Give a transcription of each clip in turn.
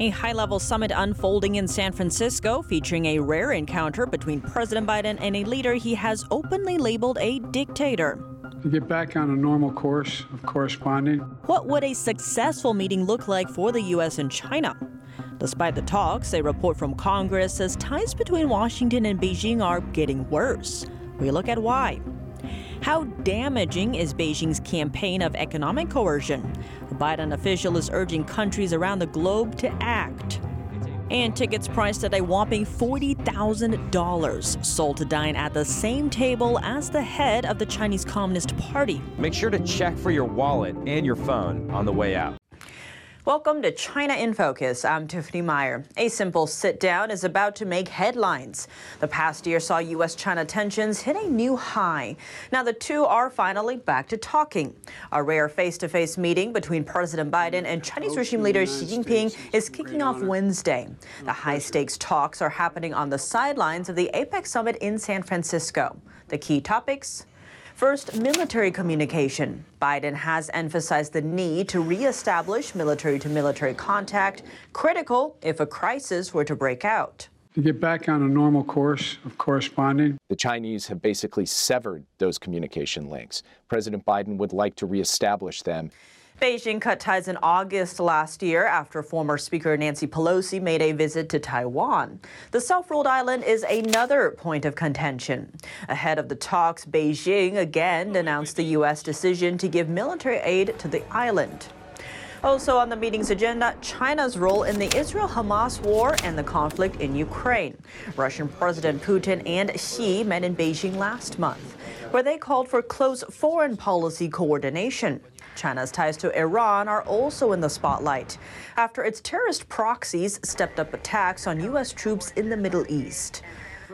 A high level summit unfolding in San Francisco featuring a rare encounter between President Biden and a leader he has openly labeled a dictator. To get back on a normal course of corresponding. What would a successful meeting look like for the U.S. and China? Despite the talks, a report from Congress says ties between Washington and Beijing are getting worse. We look at why. How damaging is Beijing's campaign of economic coercion? A Biden official is urging countries around the globe to act. And tickets priced at a whopping $40,000 sold to dine at the same table as the head of the Chinese Communist Party. Make sure to check for your wallet and your phone on the way out. Welcome to China in Focus. I'm Tiffany Meyer. A simple sit down is about to make headlines. The past year saw U.S. China tensions hit a new high. Now the two are finally back to talking. A rare face to face meeting between President Biden and Chinese regime leader Xi Jinping is kicking off Wednesday. The high stakes talks are happening on the sidelines of the APEC summit in San Francisco. The key topics First, military communication. Biden has emphasized the need to reestablish military to military contact, critical if a crisis were to break out. To get back on a normal course of corresponding. The Chinese have basically severed those communication links. President Biden would like to reestablish them. Beijing cut ties in August last year after former Speaker Nancy Pelosi made a visit to Taiwan. The self ruled island is another point of contention. Ahead of the talks, Beijing again announced the U.S. decision to give military aid to the island. Also on the meeting's agenda, China's role in the Israel Hamas war and the conflict in Ukraine. Russian President Putin and Xi met in Beijing last month, where they called for close foreign policy coordination. China's ties to Iran are also in the spotlight after its terrorist proxies stepped up attacks on U.S. troops in the Middle East.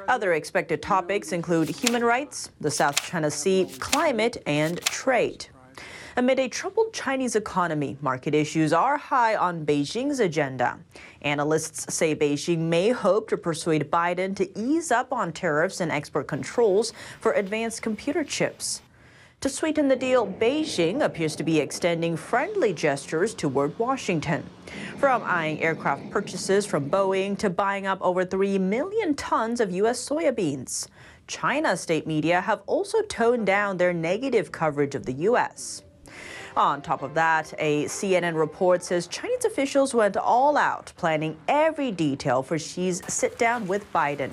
Other expected topics include human rights, the South China Sea, climate, and trade. Amid a troubled Chinese economy, market issues are high on Beijing's agenda. Analysts say Beijing may hope to persuade Biden to ease up on tariffs and export controls for advanced computer chips. To sweeten the deal, Beijing appears to be extending friendly gestures toward Washington. From eyeing aircraft purchases from Boeing to buying up over 3 million tons of U.S. soybeans. China state media have also toned down their negative coverage of the U.S. On top of that, a CNN report says Chinese officials went all out, planning every detail for Xi's sit down with Biden.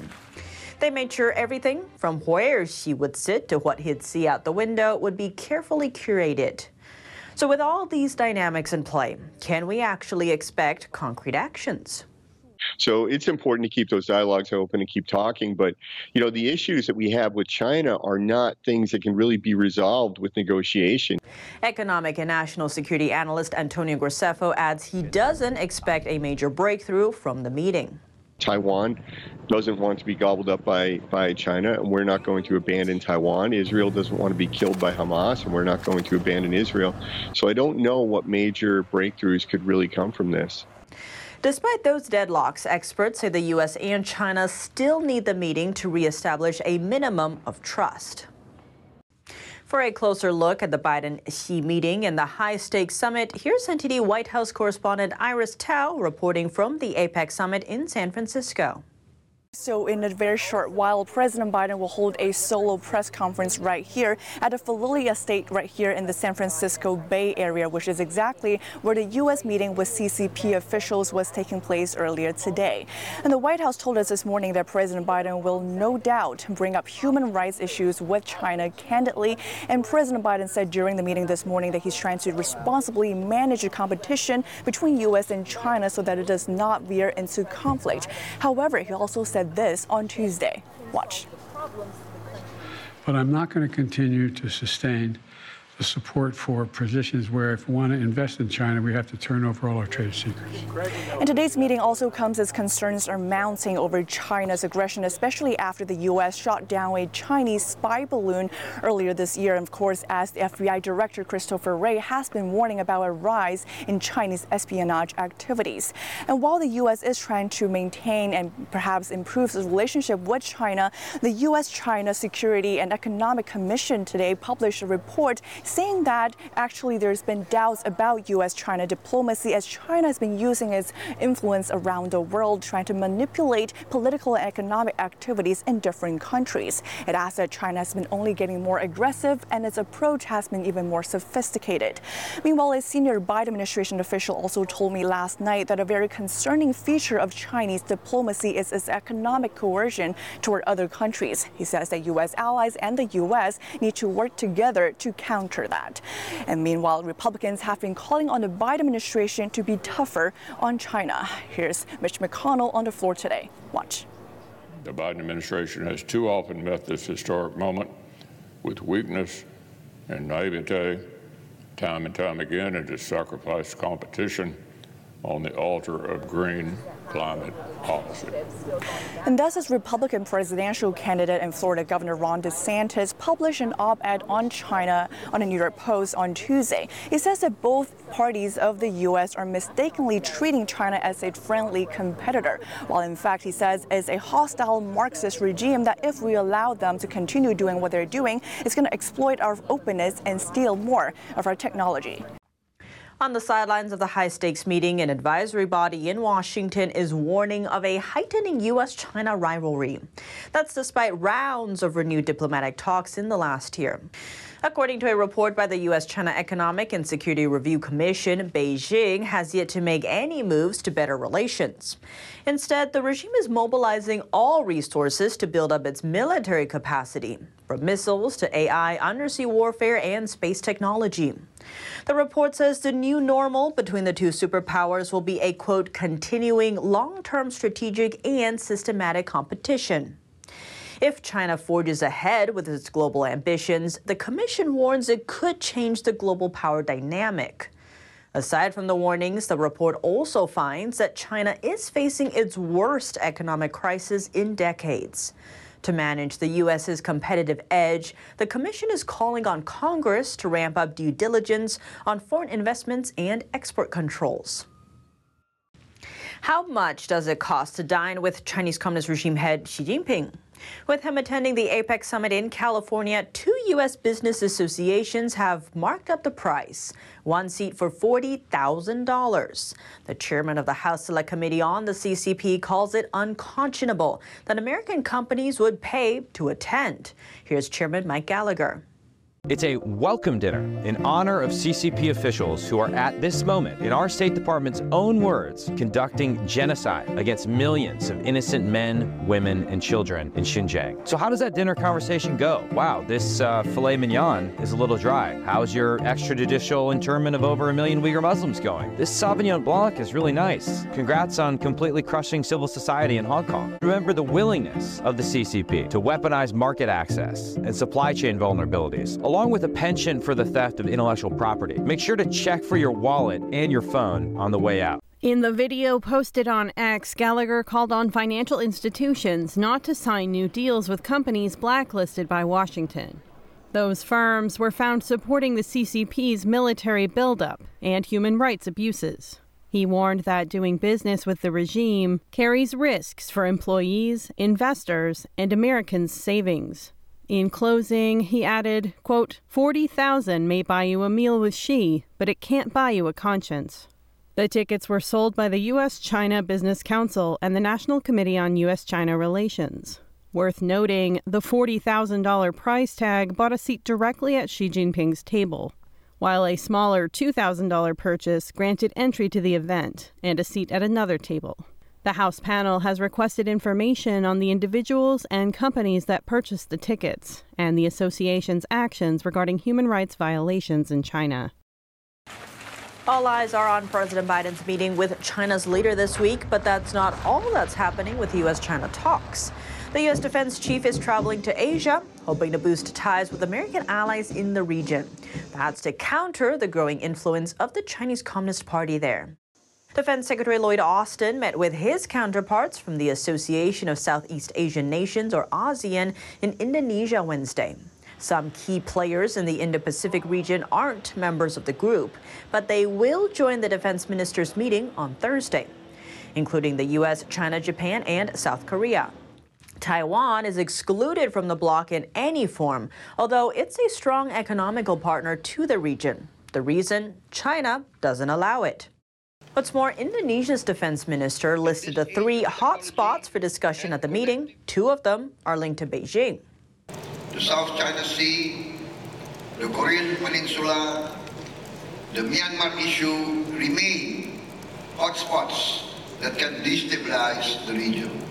They made sure everything from where Xi would sit to what he'd see out the window would be carefully curated. So, with all these dynamics in play, can we actually expect concrete actions? So it's important to keep those dialogues open and keep talking. But, you know, the issues that we have with China are not things that can really be resolved with negotiation. Economic and national security analyst Antonio Graceffo adds he doesn't expect a major breakthrough from the meeting. Taiwan doesn't want to be gobbled up by, by China, and we're not going to abandon Taiwan. Israel doesn't want to be killed by Hamas, and we're not going to abandon Israel. So I don't know what major breakthroughs could really come from this. Despite those deadlocks, experts say the U.S. and China still need the meeting to reestablish a minimum of trust. For a closer look at the Biden Xi meeting and the high stakes summit, here's NTD White House correspondent Iris Tao reporting from the APEC summit in San Francisco. So in a very short while, President Biden will hold a solo press conference right here at the Filoli Estate right here in the San Francisco Bay Area, which is exactly where the U.S. meeting with CCP officials was taking place earlier today. And the White House told us this morning that President Biden will no doubt bring up human rights issues with China candidly. And President Biden said during the meeting this morning that he's trying to responsibly manage the competition between U.S. and China so that it does not veer into conflict. However, he also said said this on Tuesday. Watch. But I'm not going to continue to sustain the support for positions where if we want to invest in China, we have to turn over all our trade secrets. And today's meeting also comes as concerns are mounting over China's aggression, especially after the U.S. shot down a Chinese spy balloon earlier this year. And of course, as the FBI Director Christopher Wray has been warning about a rise in Chinese espionage activities. And while the U.S. is trying to maintain and perhaps improve its relationship with China, the U.S. China Security and Economic Commission today published a report saying that actually there's been doubts about U.S. China diplomacy as China has been using its influence around the world trying to manipulate political and economic activities in different countries. It adds that China has been only getting more aggressive and its approach has been even more sophisticated. Meanwhile, a senior Biden administration official also told me last night that a very concerning feature of Chinese diplomacy is its economic coercion toward other countries. He says that U.S. allies and the U.S. need to work together to counter that. And meanwhile, Republicans have been calling on the Biden administration to be tougher on China. Here's Mitch McConnell on the floor today. Watch. The Biden administration has too often met this historic moment with weakness and naivete, time and time again, and has sacrificed competition on the altar of green climate policy. And thus, as Republican presidential candidate and Florida Governor Ron DeSantis published an op ed on China on the New York Post on Tuesday. He says that both parties of the U.S. are mistakenly treating China as a friendly competitor, while in fact, he says, is a hostile Marxist regime that if we allow them to continue doing what they're doing, it's going to exploit our openness and steal more of our technology. On the sidelines of the high stakes meeting, an advisory body in Washington is warning of a heightening U.S. China rivalry. That's despite rounds of renewed diplomatic talks in the last year. According to a report by the U.S. China Economic and Security Review Commission, Beijing has yet to make any moves to better relations. Instead, the regime is mobilizing all resources to build up its military capacity, from missiles to AI, undersea warfare, and space technology. The report says the new normal between the two superpowers will be a quote, continuing long term strategic and systematic competition. If China forges ahead with its global ambitions, the Commission warns it could change the global power dynamic. Aside from the warnings, the report also finds that China is facing its worst economic crisis in decades. To manage the U.S.'s competitive edge, the Commission is calling on Congress to ramp up due diligence on foreign investments and export controls. How much does it cost to dine with Chinese Communist regime head Xi Jinping? With him attending the APEC summit in California, two U.S. business associations have marked up the price. One seat for $40,000. The chairman of the House Select Committee on the CCP calls it unconscionable that American companies would pay to attend. Here's Chairman Mike Gallagher. It's a welcome dinner in honor of CCP officials who are at this moment, in our State Department's own words, conducting genocide against millions of innocent men, women, and children in Xinjiang. So, how does that dinner conversation go? Wow, this uh, filet mignon is a little dry. How's your extrajudicial internment of over a million Uyghur Muslims going? This Sauvignon Blanc is really nice. Congrats on completely crushing civil society in Hong Kong. Remember the willingness of the CCP to weaponize market access and supply chain vulnerabilities along with a penchant for the theft of intellectual property. Make sure to check for your wallet and your phone on the way out. In the video posted on X, Gallagher called on financial institutions not to sign new deals with companies blacklisted by Washington. Those firms were found supporting the CCP's military buildup and human rights abuses. He warned that doing business with the regime carries risks for employees, investors, and Americans' savings. In closing, he added, quote, 40,000 may buy you a meal with Xi, but it can't buy you a conscience. The tickets were sold by the U.S. China Business Council and the National Committee on U.S. China Relations. Worth noting, the $40,000 price tag bought a seat directly at Xi Jinping's table, while a smaller $2,000 purchase granted entry to the event and a seat at another table. The House panel has requested information on the individuals and companies that purchased the tickets and the association's actions regarding human rights violations in China. All eyes are on President Biden's meeting with China's leader this week, but that's not all that's happening with U.S. China talks. The U.S. defense chief is traveling to Asia, hoping to boost ties with American allies in the region. That's to counter the growing influence of the Chinese Communist Party there. Defense Secretary Lloyd Austin met with his counterparts from the Association of Southeast Asian Nations, or ASEAN, in Indonesia Wednesday. Some key players in the Indo Pacific region aren't members of the group, but they will join the defense ministers' meeting on Thursday, including the U.S., China, Japan, and South Korea. Taiwan is excluded from the bloc in any form, although it's a strong economical partner to the region. The reason? China doesn't allow it. What's more, Indonesia's defense minister listed the three hot spots for discussion at the meeting. Two of them are linked to Beijing. The South China Sea, the Korean Peninsula, the Myanmar issue remain hotspots that can destabilize the region.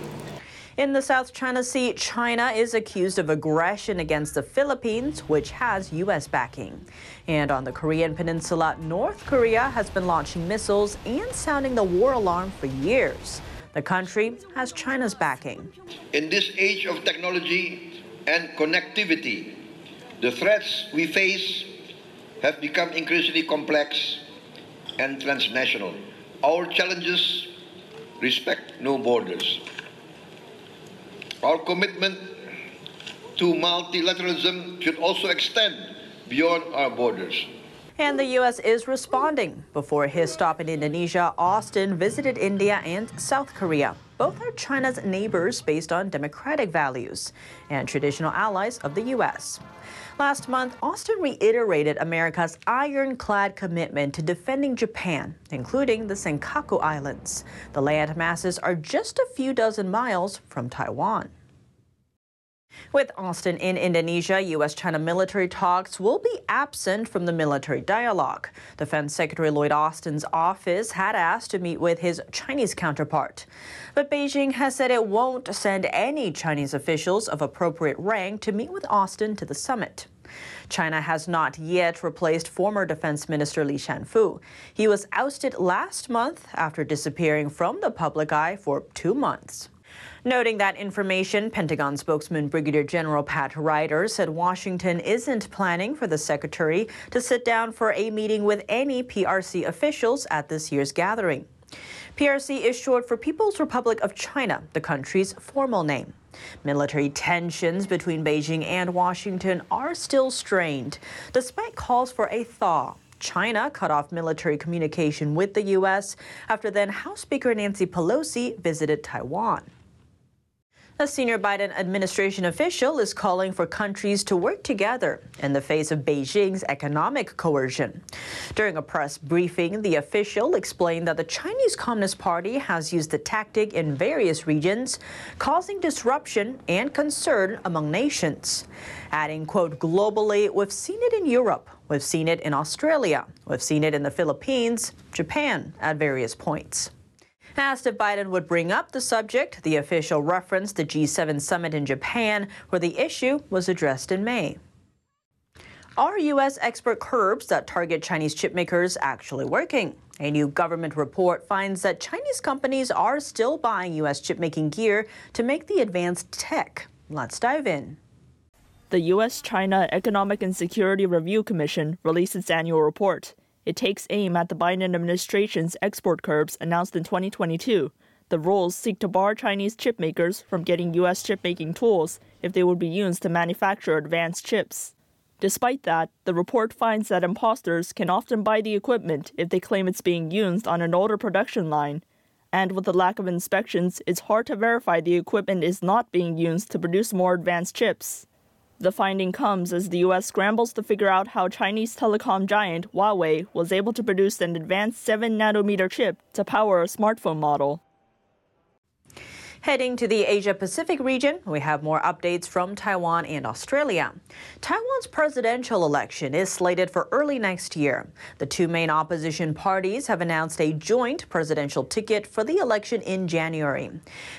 In the South China Sea, China is accused of aggression against the Philippines, which has U.S. backing. And on the Korean Peninsula, North Korea has been launching missiles and sounding the war alarm for years. The country has China's backing. In this age of technology and connectivity, the threats we face have become increasingly complex and transnational. Our challenges respect no borders. Our commitment to multilateralism should also extend beyond our borders. And the U.S. is responding. Before his stop in Indonesia, Austin visited India and South Korea. Both are China's neighbors based on democratic values and traditional allies of the U.S. Last month, Austin reiterated America's ironclad commitment to defending Japan, including the Senkaku Islands. The land masses are just a few dozen miles from Taiwan. With Austin in Indonesia, U.S. China military talks will be absent from the military dialogue. Defense Secretary Lloyd Austin's office had asked to meet with his Chinese counterpart. But Beijing has said it won't send any Chinese officials of appropriate rank to meet with Austin to the summit. China has not yet replaced former Defense Minister Li Shangfu. He was ousted last month after disappearing from the public eye for two months. Noting that information, Pentagon spokesman Brigadier General Pat Ryder said Washington isn't planning for the secretary to sit down for a meeting with any PRC officials at this year's gathering. PRC is short for People's Republic of China, the country's formal name. Military tensions between Beijing and Washington are still strained, despite calls for a thaw. China cut off military communication with the U.S. after then House Speaker Nancy Pelosi visited Taiwan. A senior Biden administration official is calling for countries to work together in the face of Beijing's economic coercion. During a press briefing, the official explained that the Chinese Communist Party has used the tactic in various regions, causing disruption and concern among nations. Adding, quote, globally, we've seen it in Europe, we've seen it in Australia, we've seen it in the Philippines, Japan at various points. Asked if Biden would bring up the subject, the official referenced the G7 summit in Japan, where the issue was addressed in May. Are U.S. export curbs that target Chinese chipmakers actually working? A new government report finds that Chinese companies are still buying U.S. chipmaking gear to make the advanced tech. Let's dive in. The U.S. China Economic and Security Review Commission released its annual report. It takes aim at the Biden administration's export curbs announced in 2022. The rules seek to bar Chinese chip makers from getting U.S. chip making tools if they would be used to manufacture advanced chips. Despite that, the report finds that imposters can often buy the equipment if they claim it's being used on an older production line. And with the lack of inspections, it's hard to verify the equipment is not being used to produce more advanced chips. The finding comes as the US scrambles to figure out how Chinese telecom giant Huawei was able to produce an advanced 7 nanometer chip to power a smartphone model. Heading to the Asia Pacific region, we have more updates from Taiwan and Australia. Taiwan's presidential election is slated for early next year. The two main opposition parties have announced a joint presidential ticket for the election in January.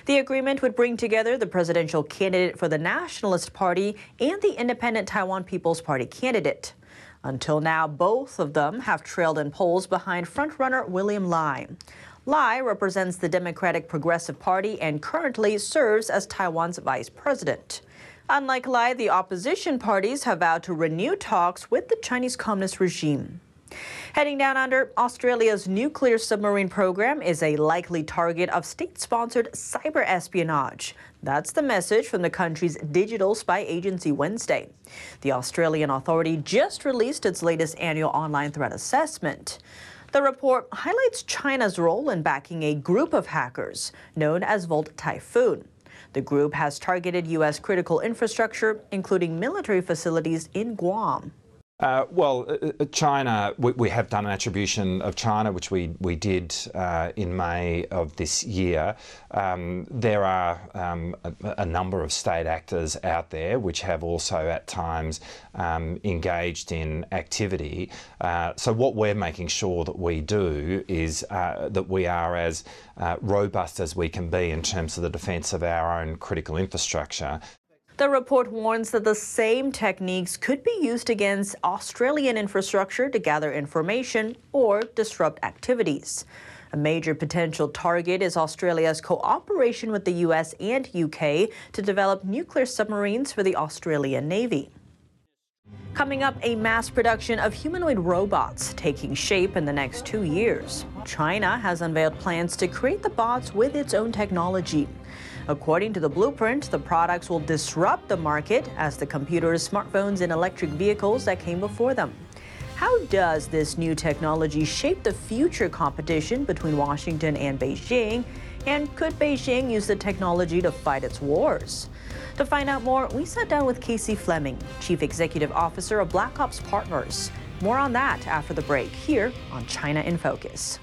The agreement would bring together the presidential candidate for the Nationalist Party and the Independent Taiwan People's Party candidate. Until now, both of them have trailed in polls behind frontrunner William Lai. Lai represents the Democratic Progressive Party and currently serves as Taiwan's vice president. Unlike Lai, the opposition parties have vowed to renew talks with the Chinese Communist regime. Heading down under, Australia's nuclear submarine program is a likely target of state sponsored cyber espionage. That's the message from the country's digital spy agency Wednesday. The Australian authority just released its latest annual online threat assessment. The report highlights China's role in backing a group of hackers known as Volt Typhoon. The group has targeted U.S. critical infrastructure, including military facilities in Guam. Uh, well, uh, uh, China, we, we, have done an attribution of China, which we, we did uh, in May of this year. Um, there are um, a, a, number of state actors out there which have also at times um, engaged in activity. Uh, so, what we're making sure that we do is uh, that we are as robust as we can be in terms of the defence of our own critical infrastructure. The report warns that the same techniques could be used against Australian infrastructure to gather information or disrupt activities. A major potential target is Australia's cooperation with the US and UK to develop nuclear submarines for the Australian Navy. Coming up, a mass production of humanoid robots taking shape in the next two years. China has unveiled plans to create the bots with its own technology. According to the blueprint, the products will disrupt the market as the computers, smartphones, and electric vehicles that came before them. How does this new technology shape the future competition between Washington and Beijing? And could Beijing use the technology to fight its wars? To find out more, we sat down with Casey Fleming, Chief Executive Officer of Black Ops Partners. More on that after the break here on China in Focus.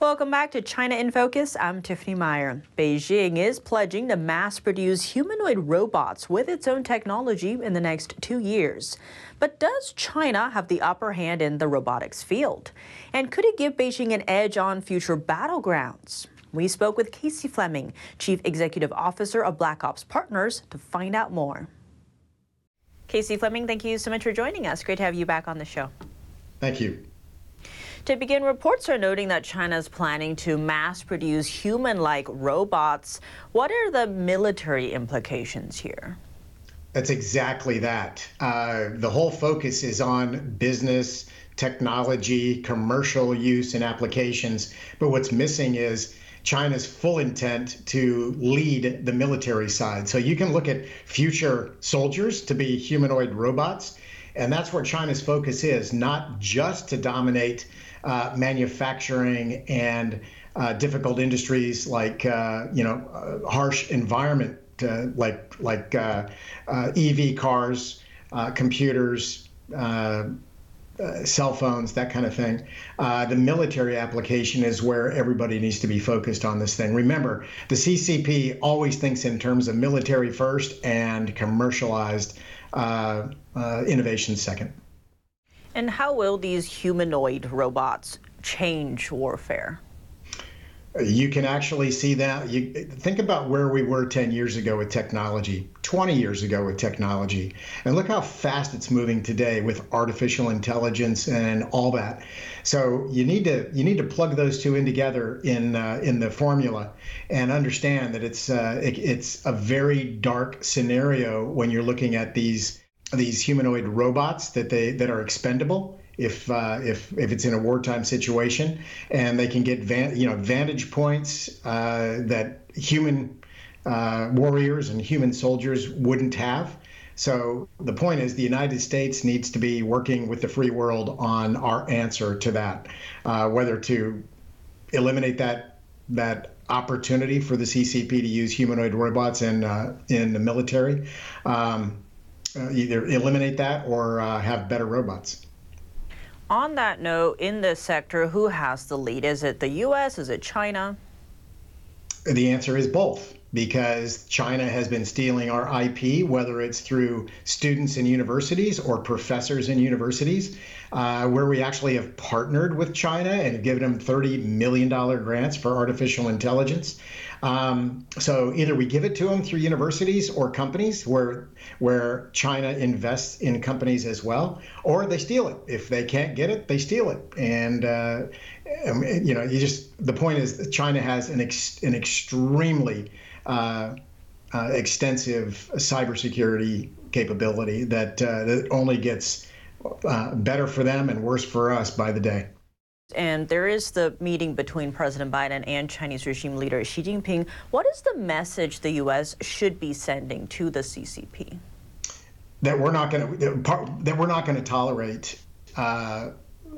Welcome back to China in Focus. I'm Tiffany Meyer. Beijing is pledging to mass produce humanoid robots with its own technology in the next two years. But does China have the upper hand in the robotics field? And could it give Beijing an edge on future battlegrounds? We spoke with Casey Fleming, Chief Executive Officer of Black Ops Partners, to find out more. Casey Fleming, thank you so much for joining us. Great to have you back on the show. Thank you. To begin, reports are noting that China is planning to mass produce human like robots. What are the military implications here? That's exactly that. Uh, the whole focus is on business, technology, commercial use, and applications. But what's missing is China's full intent to lead the military side. So you can look at future soldiers to be humanoid robots. And that's where China's focus is, not just to dominate uh, manufacturing and uh, difficult industries like uh, you know uh, harsh environment uh, like like EV cars, computers. Uh, cell phones, that kind of thing. Uh, the military application is where everybody needs to be focused on this thing. Remember, the CCP always thinks in terms of military first and commercialized uh, innovation second. And how will these humanoid robots change warfare? You can actually see that. You think about where we were 10 years ago with technology, 20 years ago with technology, and look how fast it's moving today with artificial intelligence and all that. So you need to you need to plug those two in together in uh, in the formula and understand that it's uh, it, it's a very dark scenario when you're looking at these these humanoid robots that they that are expendable if uh, if if it's in a wartime situation, and they can get van, you know vantage points uh, that human uh, warriors and human soldiers wouldn't have. So the point is, the United States needs to be working with the free world on our answer to that, uh, whether to eliminate that that opportunity for the CCP to use humanoid robots in uh, in the military. Um, uh, either eliminate that or uh, have better robots. On that note, in this sector, who has the lead? Is it the U.S.? Is it China? The answer is both because China has been stealing our IP, whether it's through students in universities or professors in universities, uh, where we actually have partnered with China and given them $30 million grants for artificial intelligence. Um, so either we give it to them through universities or companies where where China invests in companies as well, or they steal it. If they can't get it, they steal it. And uh, um, you know, you just the point is that China has an ex, an extremely uh, uh, extensive cybersecurity capability that uh, that only gets uh, better for them and worse for us by the day. And there is the meeting between President Biden and Chinese regime leader Xi Jinping. What is the message the U.S. should be sending to the CCP? That we're not going to that we're not going to tolerate uh,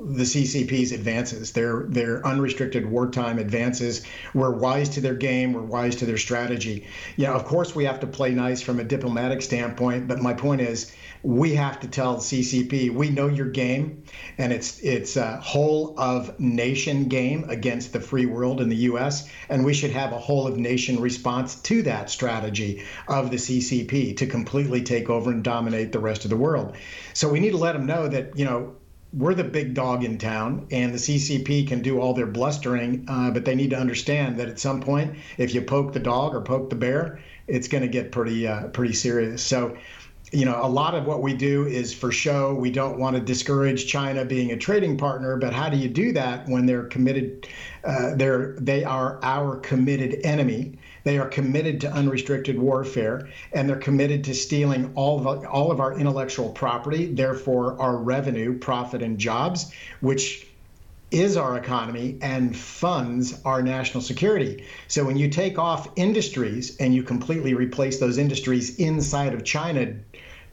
the CCP's advances, their their unrestricted wartime advances, We're wise to their game, We're wise to their strategy. Yeah, of course we have to play nice from a diplomatic standpoint, but my point is we have to tell CCP we know your game, and it's it's a whole of nation game against the free world in the U.S. and we should have a whole of nation response to that strategy of the CCP to completely take over and dominate the rest of the world. So we need to let them know that you know we're the big dog in town, and the CCP can do all their blustering, uh, but they need to understand that at some point, if you poke the dog or poke the bear, it's going to get pretty uh, pretty serious. So, you know, a lot of what we do is for show. We don't want to discourage China being a trading partner, but how do you do that when they're committed? Uh, they're they are our committed enemy. They are committed to unrestricted warfare, and they're committed to stealing all of, all of our intellectual property, therefore our revenue, profit, and jobs, which is our economy and funds our national security. So when you take off industries and you completely replace those industries inside of China,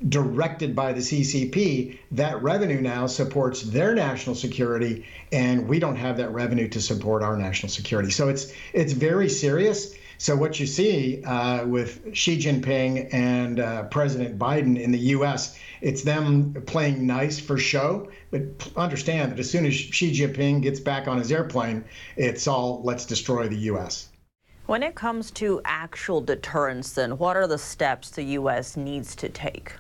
directed by the CCP, that revenue now supports their national security, and we don't have that revenue to support our national security. So it's it's very serious. So what you see uh, with Xi Jinping and uh, President Biden in the U.S., it's them playing nice for show. But understand that as soon as Xi Jinping gets back on his airplane, it's all let's destroy the U.S. When it comes to actual deterrence, then what are the steps the U.S. needs to take?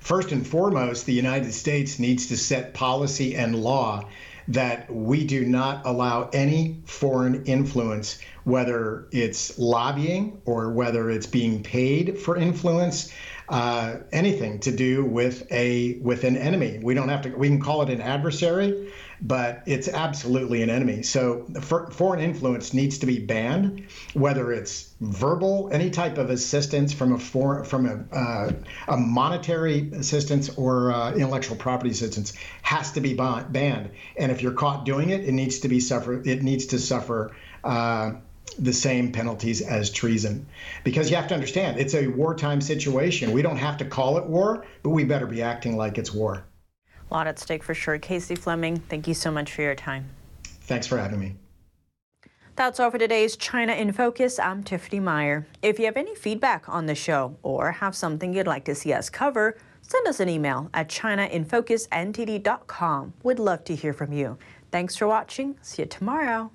First and foremost, the United States needs to set policy and law that we do not allow any foreign influence, whether it's lobbying or whether it's being paid for influence, uh, anything to do with a with an enemy. We don't have to. We can call it an adversary, but it's absolutely an enemy. So for, foreign influence needs to be banned, whether it's verbal, any type of assistance from a foreign, from a, uh, a monetary assistance or uh, intellectual property assistance has to be banned. And if you're caught doing it, it needs to be suffer. It needs to suffer. Uh, the same penalties as treason. Because you have to understand, it's a wartime situation. We don't have to call it war, but we better be acting like it's war. A lot at stake for sure. Casey Fleming, thank you so much for your time. Thanks for having me. That's all for today's China in Focus. I'm Tiffany Meyer. If you have any feedback on the show or have something you'd like to see us cover, send us an email at chinainfocusntd.com. We'd love to hear from you. Thanks for watching. See you tomorrow.